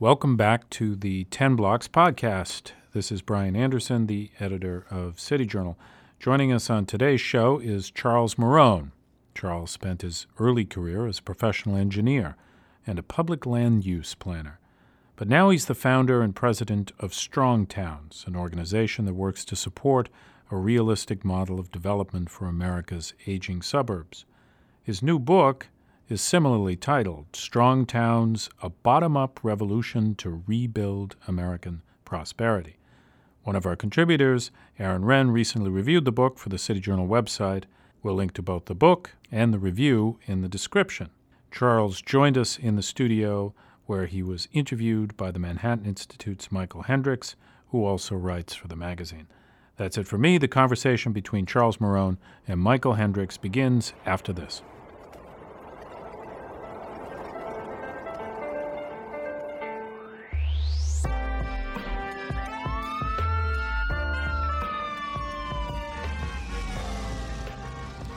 Welcome back to the 10 Blocks podcast. This is Brian Anderson, the editor of City Journal. Joining us on today's show is Charles Marohn. Charles spent his early career as a professional engineer and a public land use planner. But now he's the founder and president of Strong Towns, an organization that works to support a realistic model of development for America's aging suburbs. His new book, is similarly titled Strong Towns A Bottom Up Revolution to Rebuild American Prosperity. One of our contributors, Aaron Renn, recently reviewed the book for the City Journal website. We'll link to both the book and the review in the description. Charles joined us in the studio where he was interviewed by the Manhattan Institute's Michael Hendrix, who also writes for the magazine. That's it for me. The conversation between Charles Marohn and Michael Hendrix begins after this.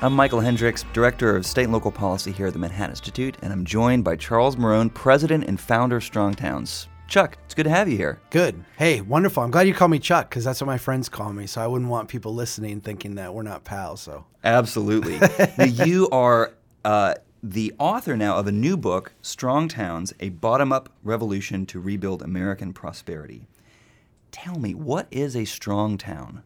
I'm Michael Hendrix, Director of State and Local Policy here at the Manhattan Institute, and I'm joined by Charles Marohn, President and founder of Strong Towns. Chuck, it's good to have you here. Good. Hey, wonderful. I'm glad you call me Chuck because that's what my friends call me. So I wouldn't want people listening thinking that we're not pals. So absolutely. now you are uh, the author now of a new book, Strong Towns: A Bottom-Up Revolution to Rebuild American Prosperity. Tell me, what is a strong town?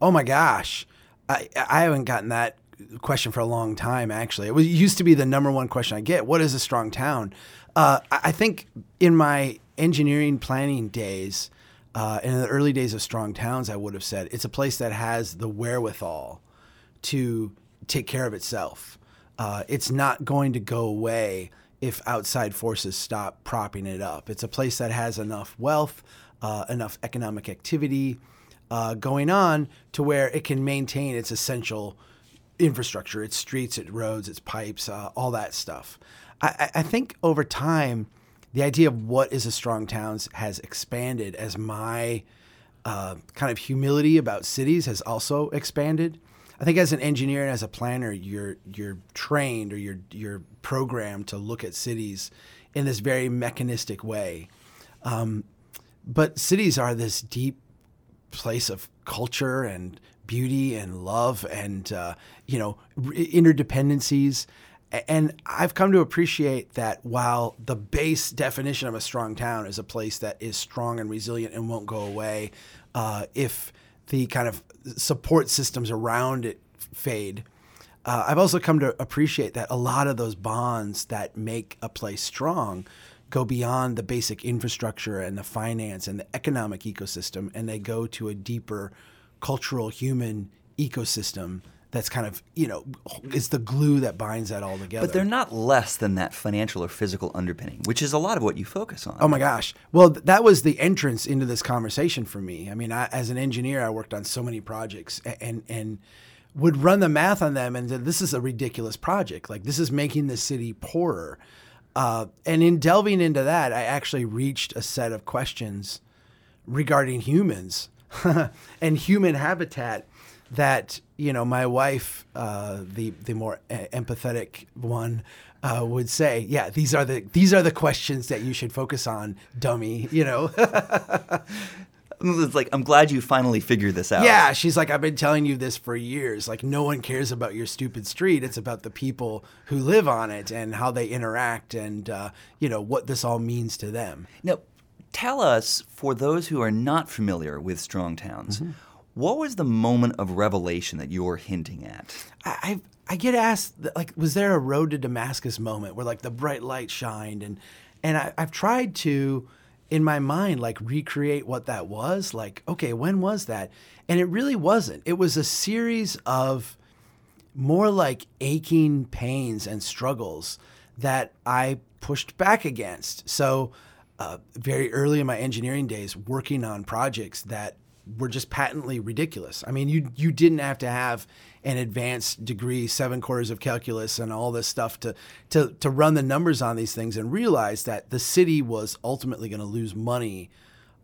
Oh my gosh, I I haven't gotten that question for a long time. Actually, it, was, it used to be the number one question I get. What is a strong town? Uh, I think in my engineering planning days, uh, in the early days of strong towns, I would have said it's a place that has the wherewithal to take care of itself. Uh, it's not going to go away if outside forces stop propping it up. It's a place that has enough wealth, uh, enough economic activity uh, going on to where it can maintain its essential infrastructure, its streets, its roads, its pipes, uh, all that stuff. I, I, think over time, the idea of what is a strong town has expanded as my uh, kind of humility about cities has also expanded. I think as an engineer and as a planner, you're you're trained or you're you're programmed to look at cities in this very mechanistic way. Um, but cities are this deep place of culture and beauty and love and uh, you know interdependencies. And I've come to appreciate that while the base definition of a strong town is a place that is strong and resilient and won't go away, uh, if the kind of support systems around it fade, uh, I've also come to appreciate that a lot of those bonds that make a place strong go beyond the basic infrastructure and the finance and the economic ecosystem, and they go to a deeper cultural human ecosystem that's kind of you know is the glue that binds that all together. But they're not less than that financial or physical underpinning, which is a lot of what you focus on. Oh my gosh! Well, that was the entrance into this conversation for me. I mean, I, as an engineer, I worked on so many projects and and would run the math on them and said, this is a ridiculous project. Like this is making the city poorer. Uh, and in delving into that, I actually reached a set of questions regarding humans and human habitat that you know my wife, uh, the the more empathetic one, uh, would say, yeah, these are the these are the questions that you should focus on, dummy. You know. it's like I'm glad you finally figured this out. Yeah, she's like I've been telling you this for years. Like no one cares about your stupid street. It's about the people who live on it and how they interact and uh, you know what this all means to them. Now, tell us, for those who are not familiar with strong towns, mm-hmm. what was the moment of revelation that you're hinting at? I, I get asked, like, was there a road to Damascus moment where like the bright light shined, and and I, I've tried to, in my mind, like recreate what that was. Like, okay, when was that? And it really wasn't. It was a series of more like aching pains and struggles that I pushed back against. So uh, very early in my engineering days working on projects that were just patently ridiculous. I mean, you you didn't have to have an advanced degree, seven quarters of calculus, and all this stuff to to to run the numbers on these things and realize that the city was ultimately going to lose money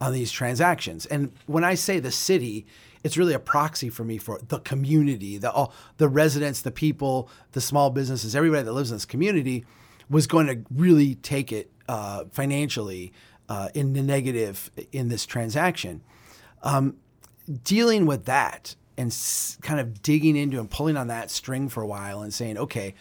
on these transactions. And when I say the city, it's really a proxy for me for the community, the all the residents, the people, the small businesses, everybody that lives in this community was going to really take it uh, financially uh, in the negative in this transaction. Um, dealing with that and s- kind of digging into and pulling on that string for a while and saying, okay,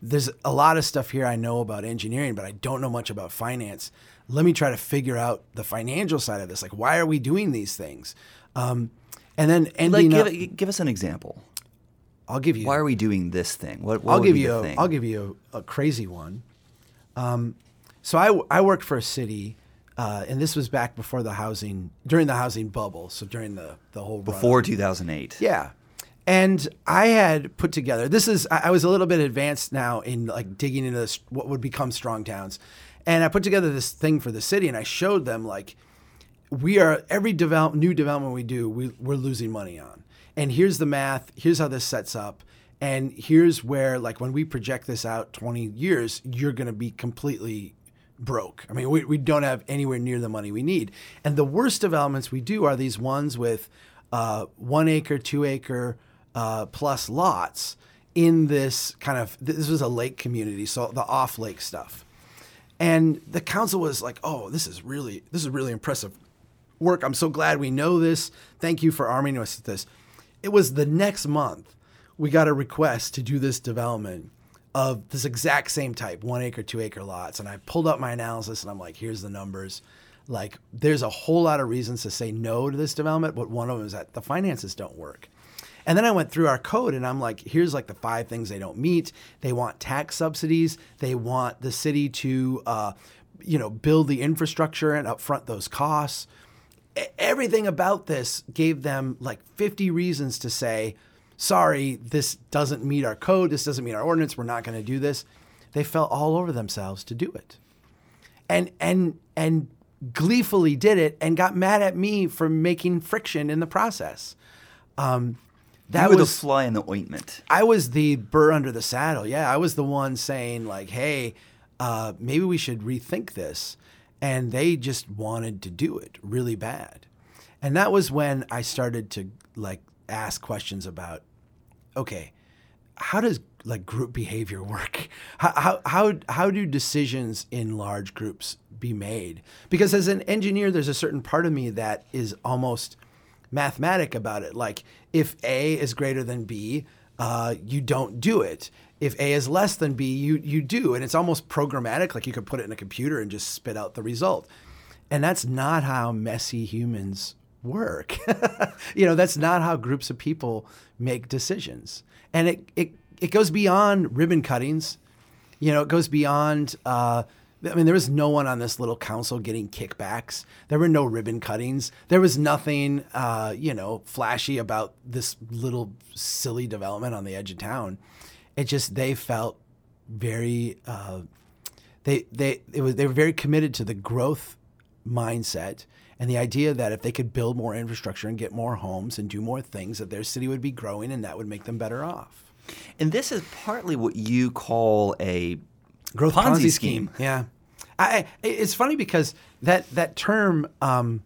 there's a lot of stuff here I know about engineering, but I don't know much about finance. Let me try to figure out the financial side of this. Like, why are we doing these things? Um, and then Like, give, up, give us an example. I'll give you. Why are we doing this thing? What, what I'll give you. A, thing? I'll give you a, a crazy one. Um, so I I worked for a city, uh, and this was back before the housing during the housing bubble. So during the the whole run-up. Before 2008. Yeah. And I had put together, this is, I I was a little bit advanced now in like digging into this, what would become strong towns. And I put together this thing for the city and I showed them like, we are, every develop, new development we do, we, we're losing money on. And here's the math, here's how this sets up. And here's where, like, when we project this out 20 years, you're going to be completely broke. I mean, we, we don't have anywhere near the money we need. And the worst developments we do are these ones with uh, one acre, two acre uh, plus lots in this kind of, this was a lake community, so the off lake stuff. And the council was like, "Oh, this is really this is really impressive work. I'm so glad we know this. Thank you for arming us with this." It was the next month we got a request to do this development of this exact same type, one acre, two acre lots. And I pulled up my analysis and I'm like, "Here's the numbers." Like, there's a whole lot of reasons to say no to this development, but one of them is that the finances don't work. And then I went through our code and I'm like, here's like the five things they don't meet. They want tax subsidies. They want the city to, uh, you know, build the infrastructure and upfront those costs. Everything about this gave them like 50 reasons to say, sorry, this doesn't meet our code. This doesn't meet our ordinance. We're not going to do this. They fell all over themselves to do it and and and gleefully did it and got mad at me for making friction in the process. Um, that you were was the fly in the ointment. I was the burr under the saddle. Yeah, I was the one saying like, "Hey, uh, maybe we should rethink this," and they just wanted to do it really bad. And that was when I started to like ask questions about, okay, how does like group behavior work? How, how, how, how do decisions in large groups be made? Because as an engineer, there's a certain part of me that is almost mathematic about it. Like if A is greater than B, uh, you don't do it. If A is less than B, you you do, and it's almost programmatic. Like you could put it in a computer and just spit out the result. And that's not how messy humans work. you know, that's not how groups of people make decisions. And it it it goes beyond ribbon cuttings. You know, it goes beyond. Uh, I mean, there was no one on this little council getting kickbacks. There were no ribbon cuttings. There was nothing, uh, you know, flashy about this little silly development on the edge of town. It just they felt very. Uh, they they it was they were very committed to the growth mindset and the idea that if they could build more infrastructure and get more homes and do more things, that their city would be growing and that would make them better off. And this is partly what you call a growth Ponzi Ponzi, scheme. scheme. Yeah, I, it's funny because that that term um,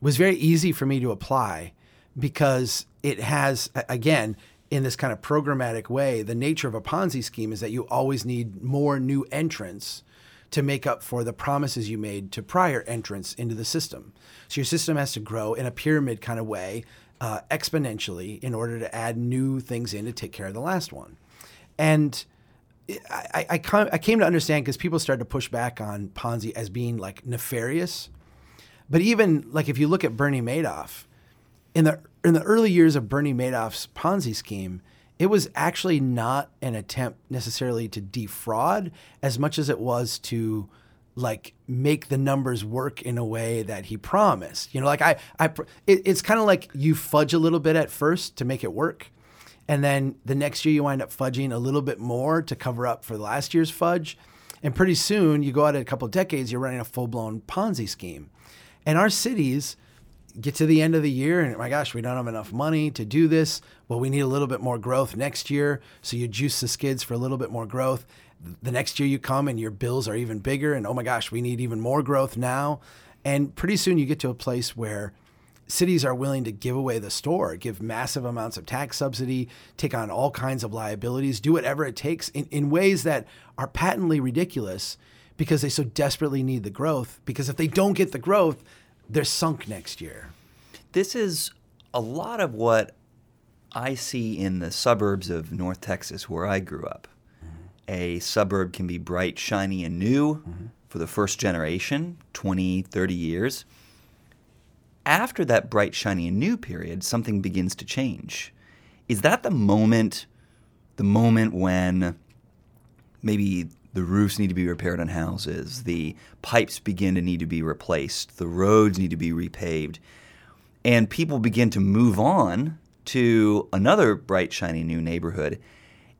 was very easy for me to apply because it has again in this kind of programmatic way. The nature of a Ponzi scheme is that you always need more new entrants to make up for the promises you made to prior entrants into the system. So your system has to grow in a pyramid kind of way, uh, exponentially, in order to add new things in to take care of the last one. And I, I, I came to understand because people started to push back on Ponzi as being like nefarious. But even like if you look at Bernie Madoff, in the in the early years of Bernie Madoff's Ponzi scheme, it was actually not an attempt necessarily to defraud as much as it was to like make the numbers work in a way that he promised. You know, like I, I, it, it's kind of like you fudge a little bit at first to make it work, and then the next year you wind up fudging a little bit more to cover up for last year's fudge, and pretty soon you go out a couple of decades, you're running a full blown Ponzi scheme, and our cities get to the end of the year and my gosh, we don't have enough money to do this. Well, we need a little bit more growth next year. So you juice the skids for a little bit more growth. The next year you come and your bills are even bigger and oh my gosh, we need even more growth now. And pretty soon you get to a place where cities are willing to give away the store, give massive amounts of tax subsidy, take on all kinds of liabilities, do whatever it takes in, in ways that are patently ridiculous because they so desperately need the growth. Because if they don't get the growth, they're sunk next year. This is a lot of what I see in the suburbs of North Texas where I grew up. Mm-hmm. A suburb can be bright, shiny, and new mm-hmm. for the first generation, 20, 30 years. After that bright, shiny, and new period, something begins to change. Is that the moment, the moment when maybe the roofs need to be repaired on houses, the pipes begin to need to be replaced, the roads need to be repaved, and people begin to move on to another bright, shiny new neighborhood.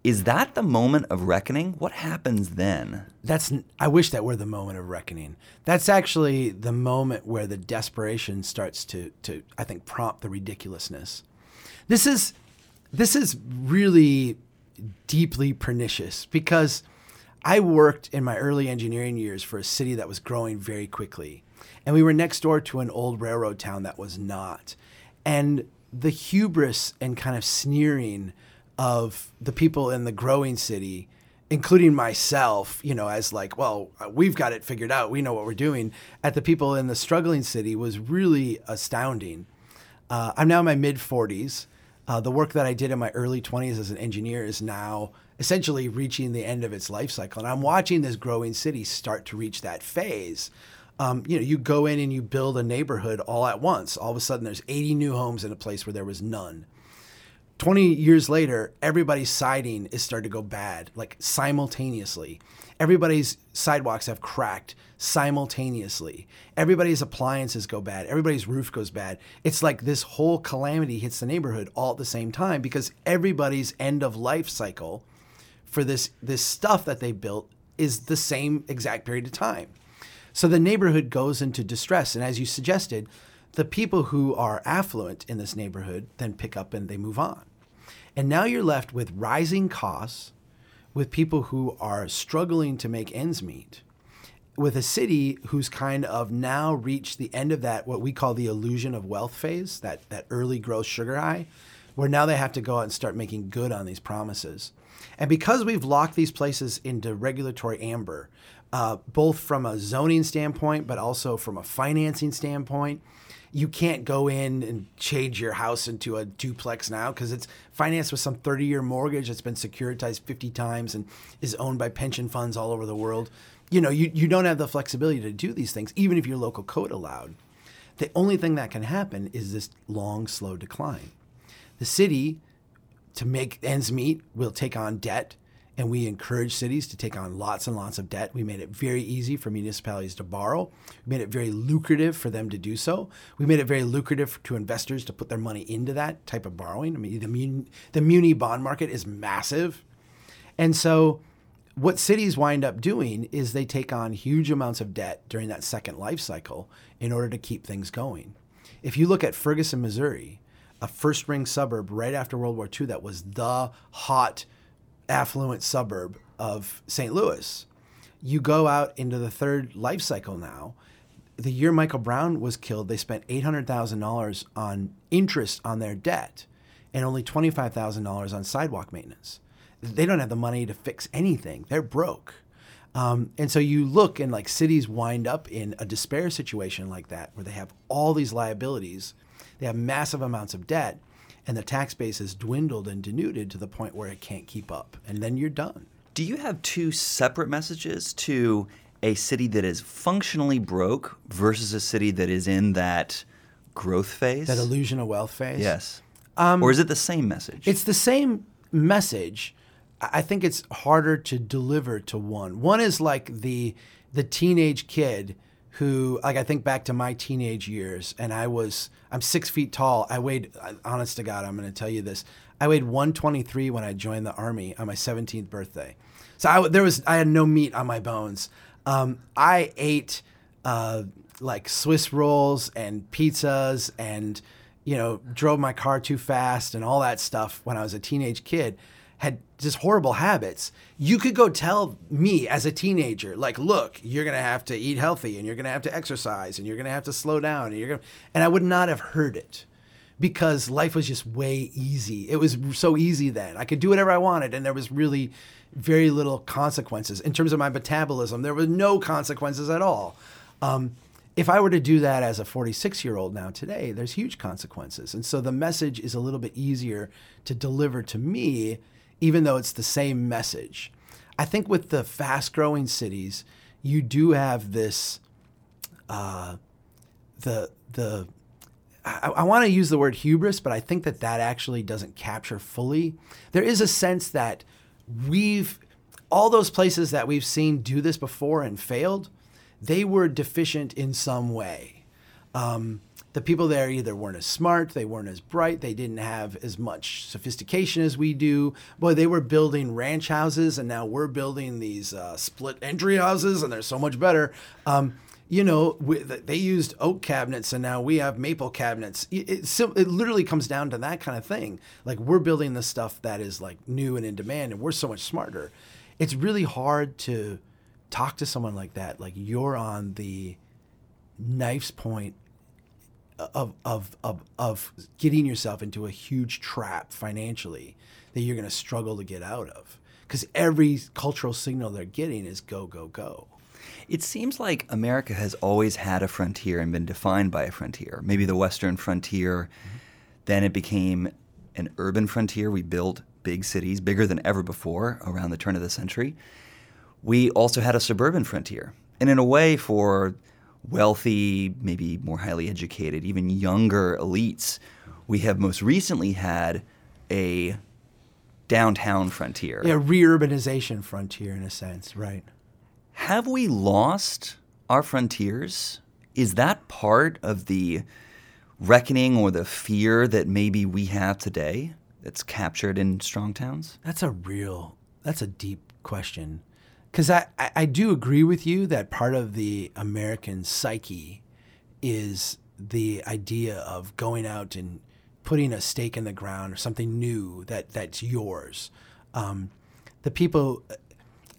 Is that the moment of reckoning? What happens then? That's I wish that were the moment of reckoning. That's actually the moment where the desperation starts to to I think prompt the ridiculousness. This is this is really deeply pernicious because I worked in my early engineering years for a city that was growing very quickly. And we were next door to an old railroad town that was not. And the hubris and kind of sneering of the people in the growing city, including myself, you know, as like, well, we've got it figured out, we know what we're doing, at the people in the struggling city was really astounding. Uh, I'm now in my mid 40s. Uh, the work that I did in my early 20s as an engineer is now essentially reaching the end of its life cycle. And I'm watching this growing city start to reach that phase. Um, you know, you go in and you build a neighborhood all at once. All of a sudden, there's 80 new homes in a place where there was none. 20 years later, everybody's siding is starting to go bad, like simultaneously. Everybody's sidewalks have cracked simultaneously. Everybody's appliances go bad. Everybody's roof goes bad. It's like this whole calamity hits the neighborhood all at the same time because everybody's end of life cycle for this this stuff that they built is the same exact period of time. So the neighborhood goes into distress and as you suggested, the people who are affluent in this neighborhood then pick up and they move on. And now you're left with rising costs, with people who are struggling to make ends meet, with a city who's kind of now reached the end of that, what we call the illusion of wealth phase, that, that early growth sugar high, where now they have to go out and start making good on these promises. And because we've locked these places into regulatory amber, uh, both from a zoning standpoint, but also from a financing standpoint, you can't go in and change your house into a duplex now because it's financed with some 30 year mortgage that's been securitized 50 times and is owned by pension funds all over the world. You know, you, you don't have the flexibility to do these things, even if your local code allowed. The only thing that can happen is this long, slow decline. The city, to make ends meet, will take on debt and we encourage cities to take on lots and lots of debt. We made it very easy for municipalities to borrow. We made it very lucrative for them to do so. We made it very lucrative to investors to put their money into that type of borrowing. I mean, the, mun- the muni bond market is massive. And so, what cities wind up doing is they take on huge amounts of debt during that second life cycle in order to keep things going. If you look at Ferguson, Missouri, a first ring suburb right after World War II that was the hot affluent suburb of St. Louis. You go out into the third life cycle now. The year Michael Brown was killed, they spent $800,000 on interest on their debt and only $25,000 on sidewalk maintenance. They don't have the money to fix anything. They're broke. Um, and so you look and like cities wind up in a despair situation like that where they have all these liabilities, they have massive amounts of debt, and the tax base has dwindled and denuded to the point where it can't keep up. And then you're done. Do you have two separate messages to a city that is functionally broke versus a city that is in that growth phase? That illusion of wealth phase? Yes. Um, or is it the same message? It's the same message. I think it's harder to deliver to one. One is like the the teenage kid who like I think back to my teenage years and I was I'm six feet tall. I weighed honest to God, I'm gonna tell you this. I weighed 123 when I joined the army on my 17th birthday. So I, there was I had no meat on my bones. Um, I ate uh, like Swiss rolls and pizzas and you know drove my car too fast and all that stuff when I was a teenage kid had just horrible habits, you could go tell me as a teenager, like, look, you're gonna have to eat healthy and you're gonna have to exercise and you're gonna have to slow down and you're gonna and I would not have heard it because life was just way easy. It was so easy then. I could do whatever I wanted, and there was really very little consequences in terms of my metabolism. There were no consequences at all. Um, if I were to do that as a 46 year old now today, there's huge consequences. And so the message is a little bit easier to deliver to me, even though it's the same message. I think with the fast growing cities, you do have this, uh, the, the, I, I want to use the word hubris, but I think that that actually doesn't capture fully. There is a sense that we've, all those places that we've seen do this before and failed, they were deficient in some way. Um, the people there either weren't as smart, they weren't as bright, they didn't have as much sophistication as we do. Boy, they were building ranch houses, and now we're building these uh, split entry houses, and they're so much better. Um, you know, we, they used oak cabinets, and now we have maple cabinets. It, it, it literally comes down to that kind of thing. Like we're building the stuff that is like new and in demand, and we're so much smarter. It's really hard to talk to someone like that, like you're on the knife's point of of of of getting yourself into a huge trap financially that you're going to struggle to get out of because every cultural signal they're getting is go go go. It seems like America has always had a frontier and been defined by a frontier. Maybe the Western frontier, mm-hmm. then it became an urban frontier. We built big cities, bigger than ever before, around the turn of the century we also had a suburban frontier. And in a way, for wealthy, maybe more highly educated, even younger elites, we have most recently had a downtown frontier. Yeah, re-urbanization frontier in a sense, right. Have we lost our frontiers? Is that part of the reckoning or the fear that maybe we have today that's captured in strong towns? That's a real, that's a deep question because I, I do agree with you that part of the American psyche is the idea of going out and putting a stake in the ground or something new that that's yours. Um, the people,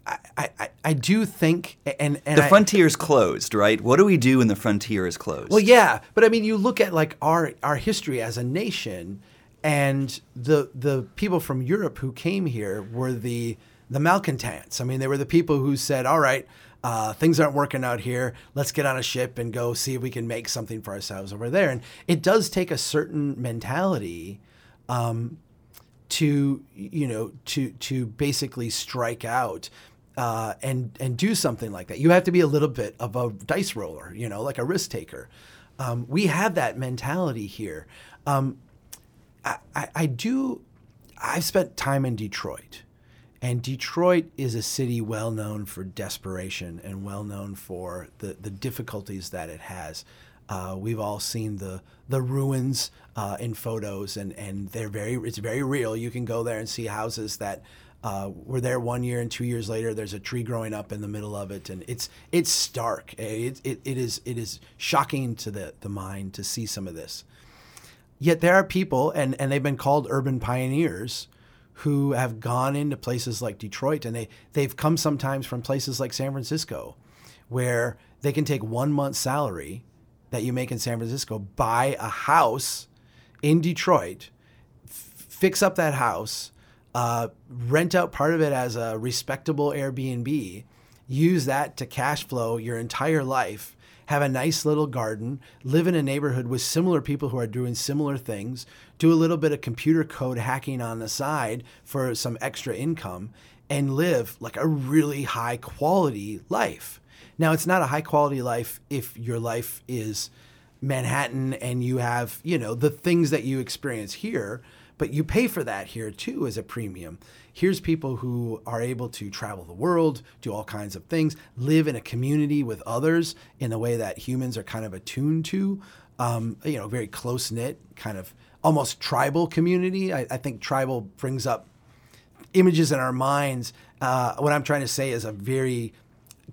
I, I, I do think, and, and the frontier is closed, right? What do we do when the frontier is closed? Well, yeah, but I mean, you look at like our our history as a nation, and the the people from Europe who came here were the the malcontents. I mean, they were the people who said, all right, uh, things aren't working out here. Let's get on a ship and go see if we can make something for ourselves over there. And it does take a certain mentality um, to, you know, to to basically strike out uh, and and do something like that. You have to be a little bit of a dice roller, you know, like a risk taker. Um, we have that mentality here. Um, I, I, I do. I've spent time in Detroit and Detroit is a city well known for desperation and well known for the, the difficulties that it has. Uh, we've all seen the the ruins uh, in photos, and, and they're very it's very real. You can go there and see houses that uh, were there one year, and two years later, there's a tree growing up in the middle of it, and it's it's stark. It, it, it is it is shocking to the the mind to see some of this. Yet there are people, and and they've been called urban pioneers who have gone into places like Detroit and they they've come sometimes from places like San Francisco where they can take one month's salary that you make in San Francisco, buy a house in Detroit, f- fix up that house, uh, rent out part of it as a respectable Airbnb, use that to cash flow your entire life, have a nice little garden, live in a neighborhood with similar people who are doing similar things, do a little bit of computer code hacking on the side for some extra income, and live like a really high quality life. Now, it's not a high quality life if your life is Manhattan and you have, you know, the things that you experience here, but you pay for that here too as a premium. Here's people who are able to travel the world, do all kinds of things, live in a community with others in a way that humans are kind of attuned to, um, you know, very close knit, kind of almost tribal community. I, I, think tribal brings up images in our minds. Uh, what I'm trying to say is a very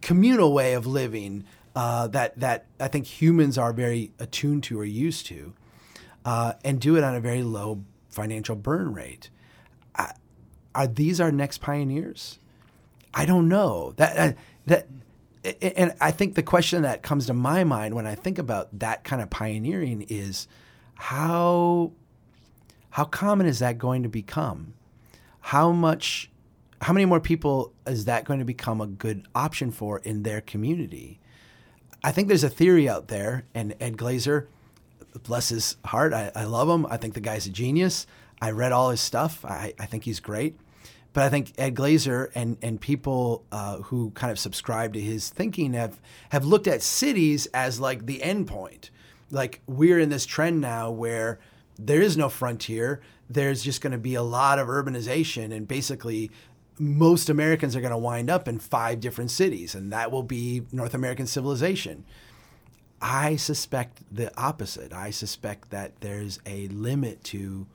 communal way of living uh, that that I think humans are very attuned to or used to, uh, and do it on a very low financial burn rate. I, are these our next pioneers? I don't know that uh, that. And I think the question that comes to my mind when I think about that kind of pioneering is, how how common is that going to become? How much how many more people is that going to become a good option for in their community? I think there's a theory out there, and Ed Glaeser, bless his heart, I, I love him. I think the guy's a genius. I read all his stuff. I, I think he's great. But I think Ed Glaeser and, and people uh, who kind of subscribe to his thinking have, have looked at cities as like the end point. Like we're in this trend now where there is no frontier. There's just going to be a lot of urbanization, and basically, most Americans are going to wind up in five different cities, and that will be North American civilization. I suspect the opposite. I suspect that there's a limit to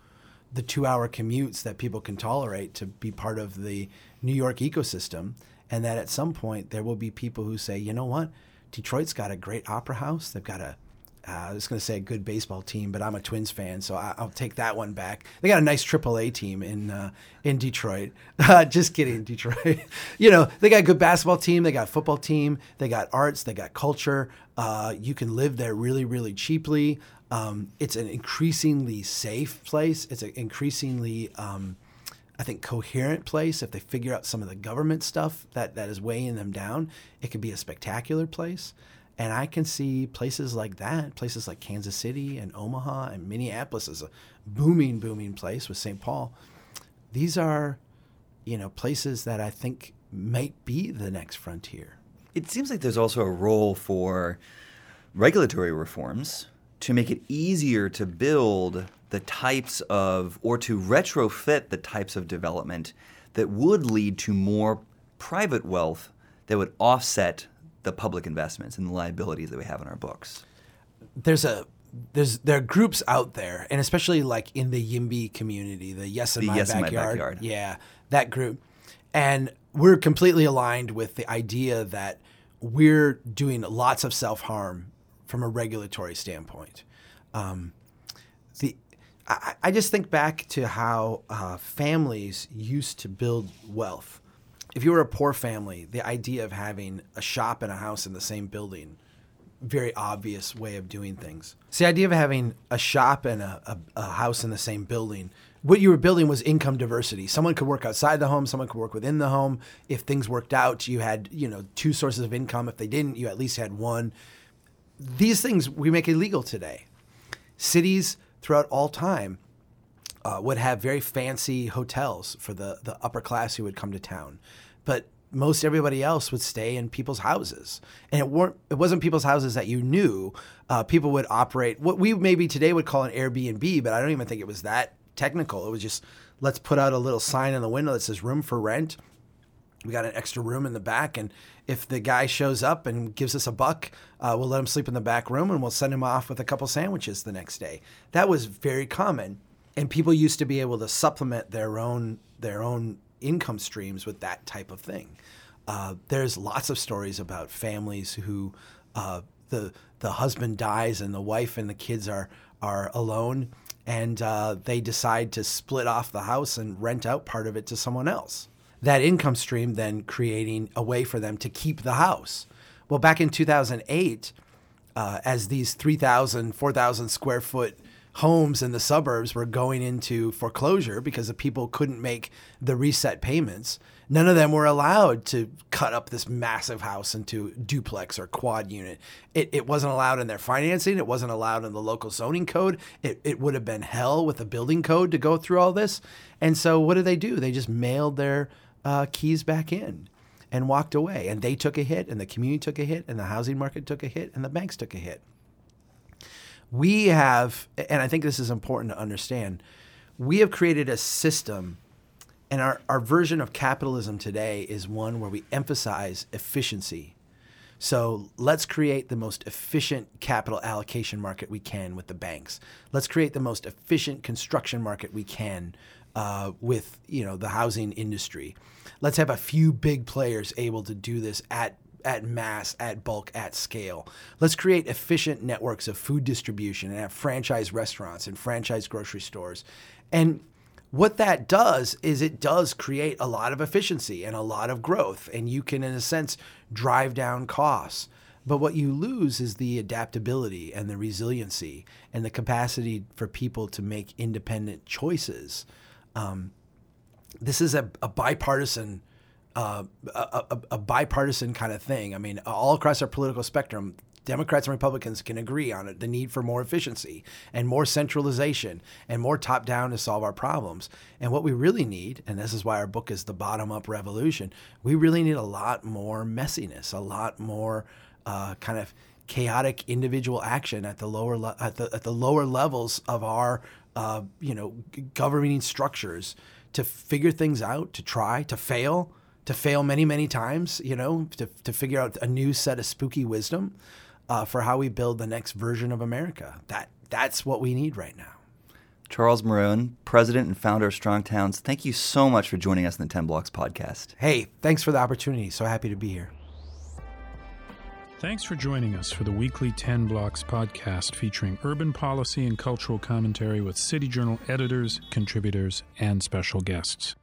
the two hour commutes that people can tolerate to be part of the New York ecosystem, and that at some point there will be people who say, you know what? Detroit's got a great opera house. They've got a uh, I was going to say a good baseball team, but I'm a Twins fan, so I, will take that one back. They got a nice AAA team in uh, in Detroit. Just kidding, Detroit. you know they got a good basketball team. They got a football team. They got arts. They got culture. Uh, you can live there really, really cheaply. Um, it's an increasingly safe place. It's an increasingly um, I think coherent place. If they figure out some of the government stuff that, that is weighing them down, it could be a spectacular place. And I can see places like that, places like Kansas City and Omaha and Minneapolis is a booming, booming place with St. Paul. These are, you know, places that I think might be the next frontier. It seems like there's also a role for regulatory reforms to make it easier to build the types of, or to retrofit the types of development that would lead to more private wealth that would offset the public investments and the liabilities that we have in our books. There's a there's there are groups out there, and especially like in the YIMBY community, the Yes in, the my, yes backyard, in my backyard. Yeah, that group, and we're completely aligned with the idea that we're doing lots of self harm from a regulatory standpoint. Um, the I, I, just think back to how uh, families used to build wealth if you were a poor family, the idea of having a shop and a house in the same building, very obvious way of doing things. So the idea of having a shop and a, a, a house in the same building, what you were building was income diversity. Someone could work outside the home, someone could work within the home. If things worked out, you had, you know, two sources of income. If they didn't, you at least had one. These things we make illegal today. Cities throughout all time uh, would have very fancy hotels for the, the upper class who would come to town but most everybody else would stay in people's houses, and it weren't it wasn't people's houses that you knew. Uh, people would operate what we maybe today would call an Airbnb, but I don't even think it was that technical. It was just let's put out a little sign in the window that says room for rent. We got an extra room in the back, and if the guy shows up and gives us a buck, uh, we'll let him sleep in the back room, and we'll send him off with a couple sandwiches the next day. That was very common, and people used to be able to supplement their own their own income streams with that type of thing. Uh, there's lots of stories about families who uh, the the husband dies and the wife and the kids are are alone, and uh, they decide to split off the house and rent out part of it to someone else. That income stream then creating a way for them to keep the house. Well, back in 2008, uh, as these 3,000, 4,000 square foot homes in the suburbs were going into foreclosure because the people couldn't make the reset payments. None of them were allowed to cut up this massive house into duplex or quad unit. It, it wasn't allowed in their financing. It wasn't allowed in the local zoning code. It, it would have been hell with the building code to go through all this. And so what did they do? They just mailed their uh, keys back in and walked away. And they took a hit, and the community took a hit, and the housing market took a hit, and the banks took a hit we have, and I think this is important to understand, we have created a system, and our, our version of capitalism today is one where we emphasize efficiency. So let's create the most efficient capital allocation market we can with the banks. Let's create the most efficient construction market we can uh, with you know the housing industry. Let's have a few big players able to do this at at mass, at bulk, at scale. Let's create efficient networks of food distribution and have franchise restaurants and franchise grocery stores. And what that does is it does create a lot of efficiency and a lot of growth. And you can, in a sense, drive down costs. But what you lose is the adaptability and the resiliency and the capacity for people to make independent choices. Um, this is a, a bipartisan. A, a, a bipartisan kind of thing. I mean, all across our political spectrum, Democrats and Republicans can agree on it, the need for more efficiency and more centralization and more top down to solve our problems. And what we really need, and this is why our book is The Bottom Up Revolution, we really need a lot more messiness, a lot more uh, kind of chaotic individual action at the lower le- at the at the lower levels of our uh, you know governing structures to figure things out, to try, to fail, to fail many many times, you know, to to figure out a new set of spooky wisdom uh, for how we build the next version of America. That that's what we need right now. Charles Marohn, president and founder of Strong Towns, thank you so much for joining us in the 10 Blocks podcast. Hey, thanks for the opportunity. So happy to be here. Thanks for joining us for the weekly 10 Blocks podcast featuring urban policy and cultural commentary with City Journal editors, contributors, and special guests.